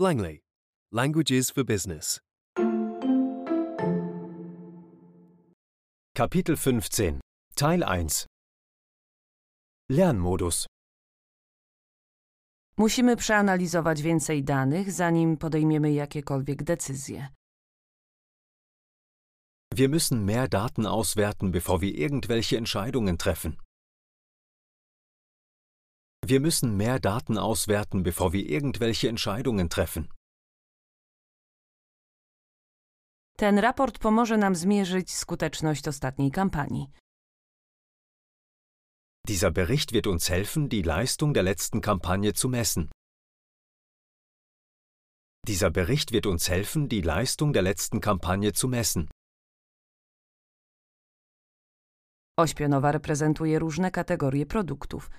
Langley. Languages for Business. Kapitel 15 Teil 1 Lernmodus Musimy przeanalizować więcej danych, zanim podejmiemy jakiekolwiek decyzje. Wir müssen mehr Daten auswerten, bevor wir irgendwelche Entscheidungen treffen. Wir müssen mehr Daten auswerten, bevor wir irgendwelche Entscheidungen treffen. Ten raport pomoże nam zmierzyć skuteczność ostatniej kampanii. Dieser Bericht wird uns helfen, die Leistung der letzten Kampagne zu messen. Dieser Bericht wird uns helfen, die Leistung der letzten Kampagne zu messen. Oś pionowa reprezentuje różne kategorie produktów.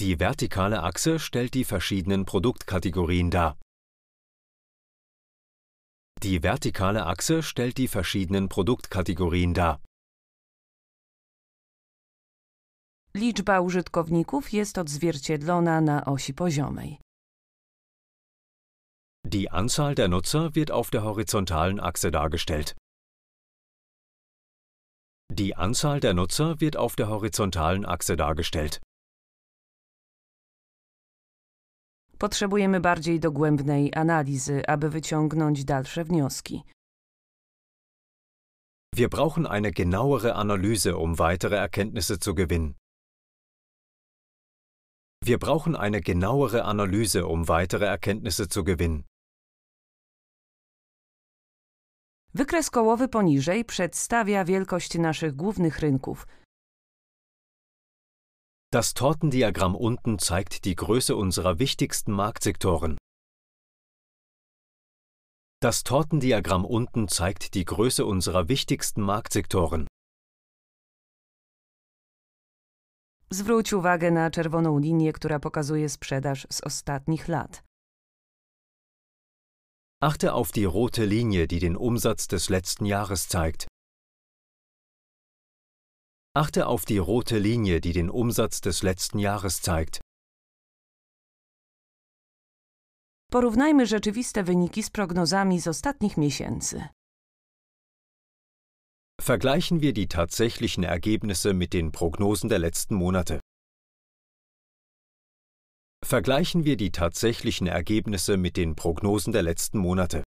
Die vertikale Achse stellt die verschiedenen Produktkategorien dar. Die vertikale Achse stellt die verschiedenen Produktkategorien dar. Liczba użytkowników jest odzwierciedlona na osi poziomej. Die Anzahl der Nutzer wird auf der horizontalen Achse dargestellt. Die Anzahl der Nutzer wird auf der horizontalen Achse dargestellt. Potrzebujemy bardziej dogłębnej analizy, aby wyciągnąć dalsze wnioski. Wir brauchen eine genauere Analyse, um weitere Erkenntnisse zu gewinnen. Wir brauchen eine genauere Analyse, um weitere Erkenntnisse zu gewinnen. Wykres kołowy poniżej przedstawia wielkość naszych głównych rynków. Das Tortendiagramm unten zeigt die Größe unserer wichtigsten Marktsektoren. Das Tortendiagramm unten zeigt die Größe unserer wichtigsten Marktsektoren. Zwróć uwagę na czerwoną linię, która pokazuje sprzedaż z ostatnich lat. Achte auf die rote Linie, die den Umsatz des letzten Jahres zeigt. Achte auf die rote Linie, die den Umsatz des letzten Jahres zeigt. Porównajmy rzeczywiste wyniki z prognozami z ostatnich miesięcy. Vergleichen wir die tatsächlichen Ergebnisse mit den Prognosen der letzten Monate. Vergleichen wir die tatsächlichen Ergebnisse mit den Prognosen der letzten Monate.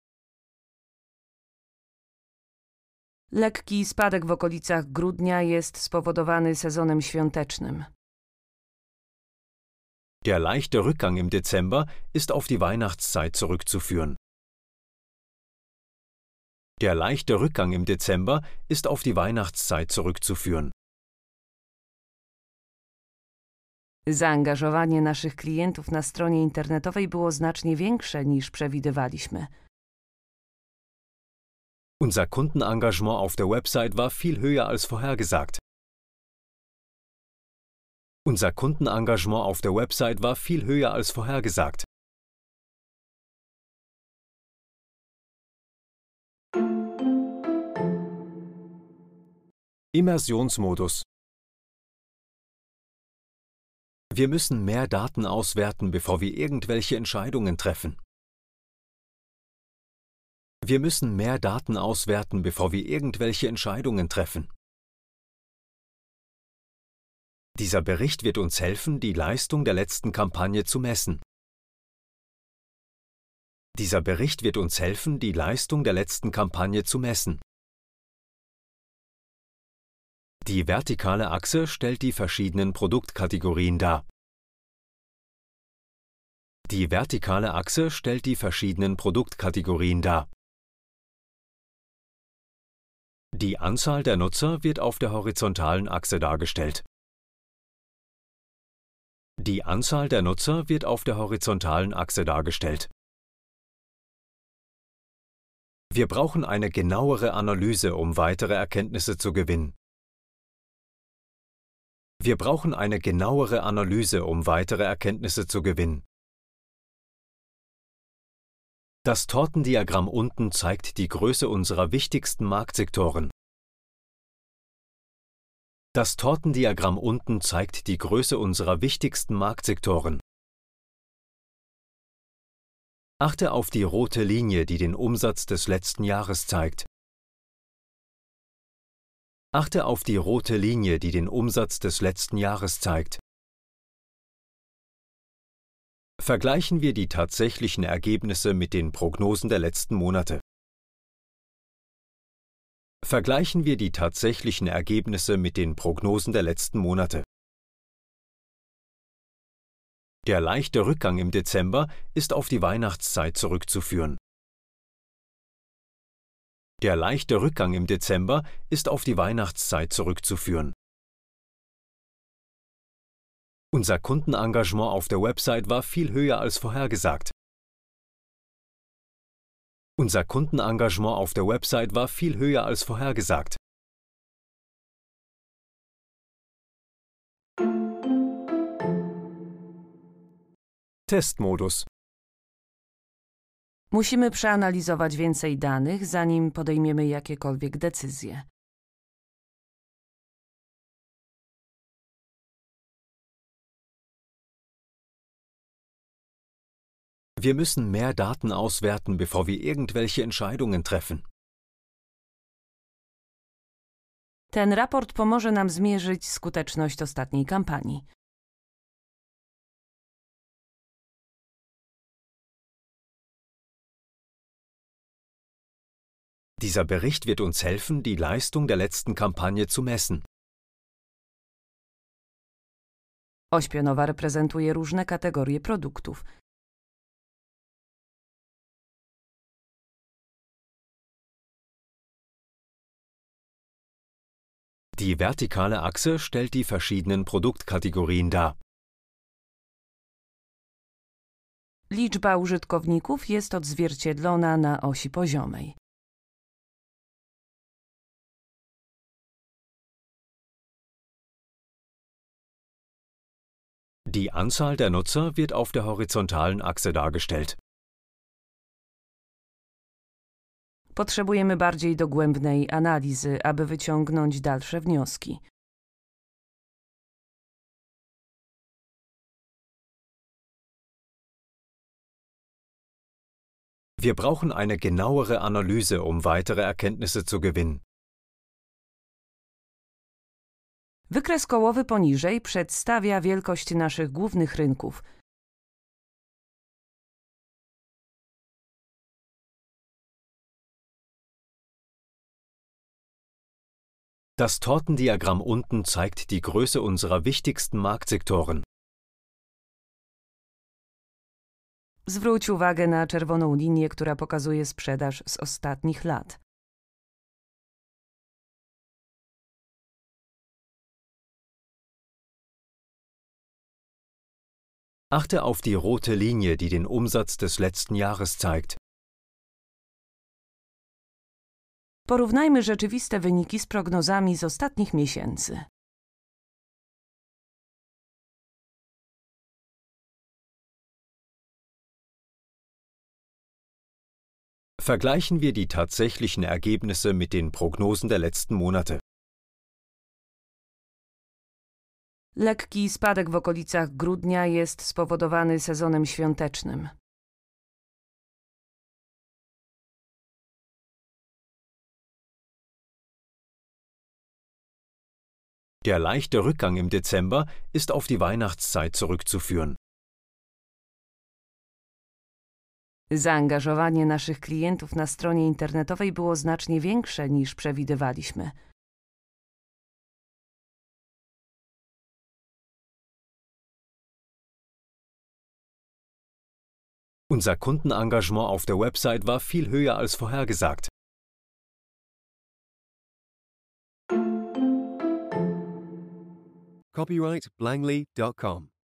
Lekki spadek w okolicach grudnia jest spowodowany sezonem świątecznym. Der leichte Rückgang im Dezember ist auf die Weihnachtszeit zurückzuführen. Der leichte Rückgang im Dezember ist auf die Weihnachtszeit zurückzuführen. Zaangażowanie naszych klientów na stronie internetowej było znacznie większe niż przewidywaliśmy. Unser Kundenengagement auf der Website war viel höher als vorhergesagt. Unser Kundenengagement auf der Website war viel höher als vorhergesagt. Immersionsmodus Wir müssen mehr Daten auswerten, bevor wir irgendwelche Entscheidungen treffen. Wir müssen mehr Daten auswerten, bevor wir irgendwelche Entscheidungen treffen. Dieser Bericht wird uns helfen, die Leistung der letzten Kampagne zu messen. Dieser Bericht wird uns helfen, die Leistung der letzten Kampagne zu messen. Die vertikale Achse stellt die verschiedenen Produktkategorien dar. Die vertikale Achse stellt die verschiedenen Produktkategorien dar. Die Anzahl der Nutzer wird auf der horizontalen Achse dargestellt. Die Anzahl der Nutzer wird auf der horizontalen Achse dargestellt. Wir brauchen eine genauere Analyse, um weitere Erkenntnisse zu gewinnen. Wir brauchen eine genauere Analyse, um weitere Erkenntnisse zu gewinnen. Das Tortendiagramm unten zeigt die Größe unserer wichtigsten Marktsektoren. Das Tortendiagramm unten zeigt die Größe unserer wichtigsten Marktsektoren. Achte auf die rote Linie, die den Umsatz des letzten Jahres zeigt. Achte auf die rote Linie, die den Umsatz des letzten Jahres zeigt. Vergleichen wir die tatsächlichen Ergebnisse mit den Prognosen der letzten Monate. Vergleichen wir die tatsächlichen Ergebnisse mit den Prognosen der letzten Monate. Der leichte Rückgang im Dezember ist auf die Weihnachtszeit zurückzuführen. Der leichte Rückgang im Dezember ist auf die Weihnachtszeit zurückzuführen. Unser Kundenengagement auf der Website war viel höher als vorhergesagt. Unser Kundenengagement auf der Website war viel höher als vorhergesagt. Testmodus. Musimy przeanalizować więcej danych, zanim podejmiemy jakiekolwiek decyzje. Wir müssen mehr Daten auswerten, bevor wir irgendwelche Entscheidungen treffen. Ten raport pomoże nam zmierzyć skuteczność ostatniej kampanii. Dieser Bericht wird uns helfen, die Leistung der letzten Kampagne zu messen. Oś pionowa reprezentuje różne kategorie produktów. Die vertikale Achse stellt die verschiedenen Produktkategorien dar. Liczba użytkowników jest odzwierciedlona na osi poziomej. Die Anzahl der Nutzer wird auf der horizontalen Achse dargestellt. Potrzebujemy bardziej dogłębnej analizy, aby wyciągnąć dalsze wnioski. Wir brauchen eine genauere Analyse, um weitere Erkenntnisse zu gewinnen. Wykres kołowy poniżej przedstawia wielkość naszych głównych rynków. Das Tortendiagramm unten zeigt die Größe unserer wichtigsten Marktsektoren. Zwróć uwagę na czerwoną linię, która pokazuje sprzedaż z ostatnich lat. Achte auf die rote Linie, die den Umsatz des letzten Jahres zeigt. Porównajmy rzeczywiste wyniki z prognozami z ostatnich miesięcy. Vergleichen wir die tatsächlichen Ergebnisse mit den Prognosen der letzten Monate. Lekki spadek w okolicach grudnia jest spowodowany sezonem świątecznym. Der leichte Rückgang im Dezember ist auf die Weihnachtszeit zurückzuführen. Zaangażowanie naszych klientów na stronie internetowej było znacznie większe niż przewidywaliśmy. Unser Kundenengagement auf der Website war viel höher als vorhergesagt. Copyright Langley.com.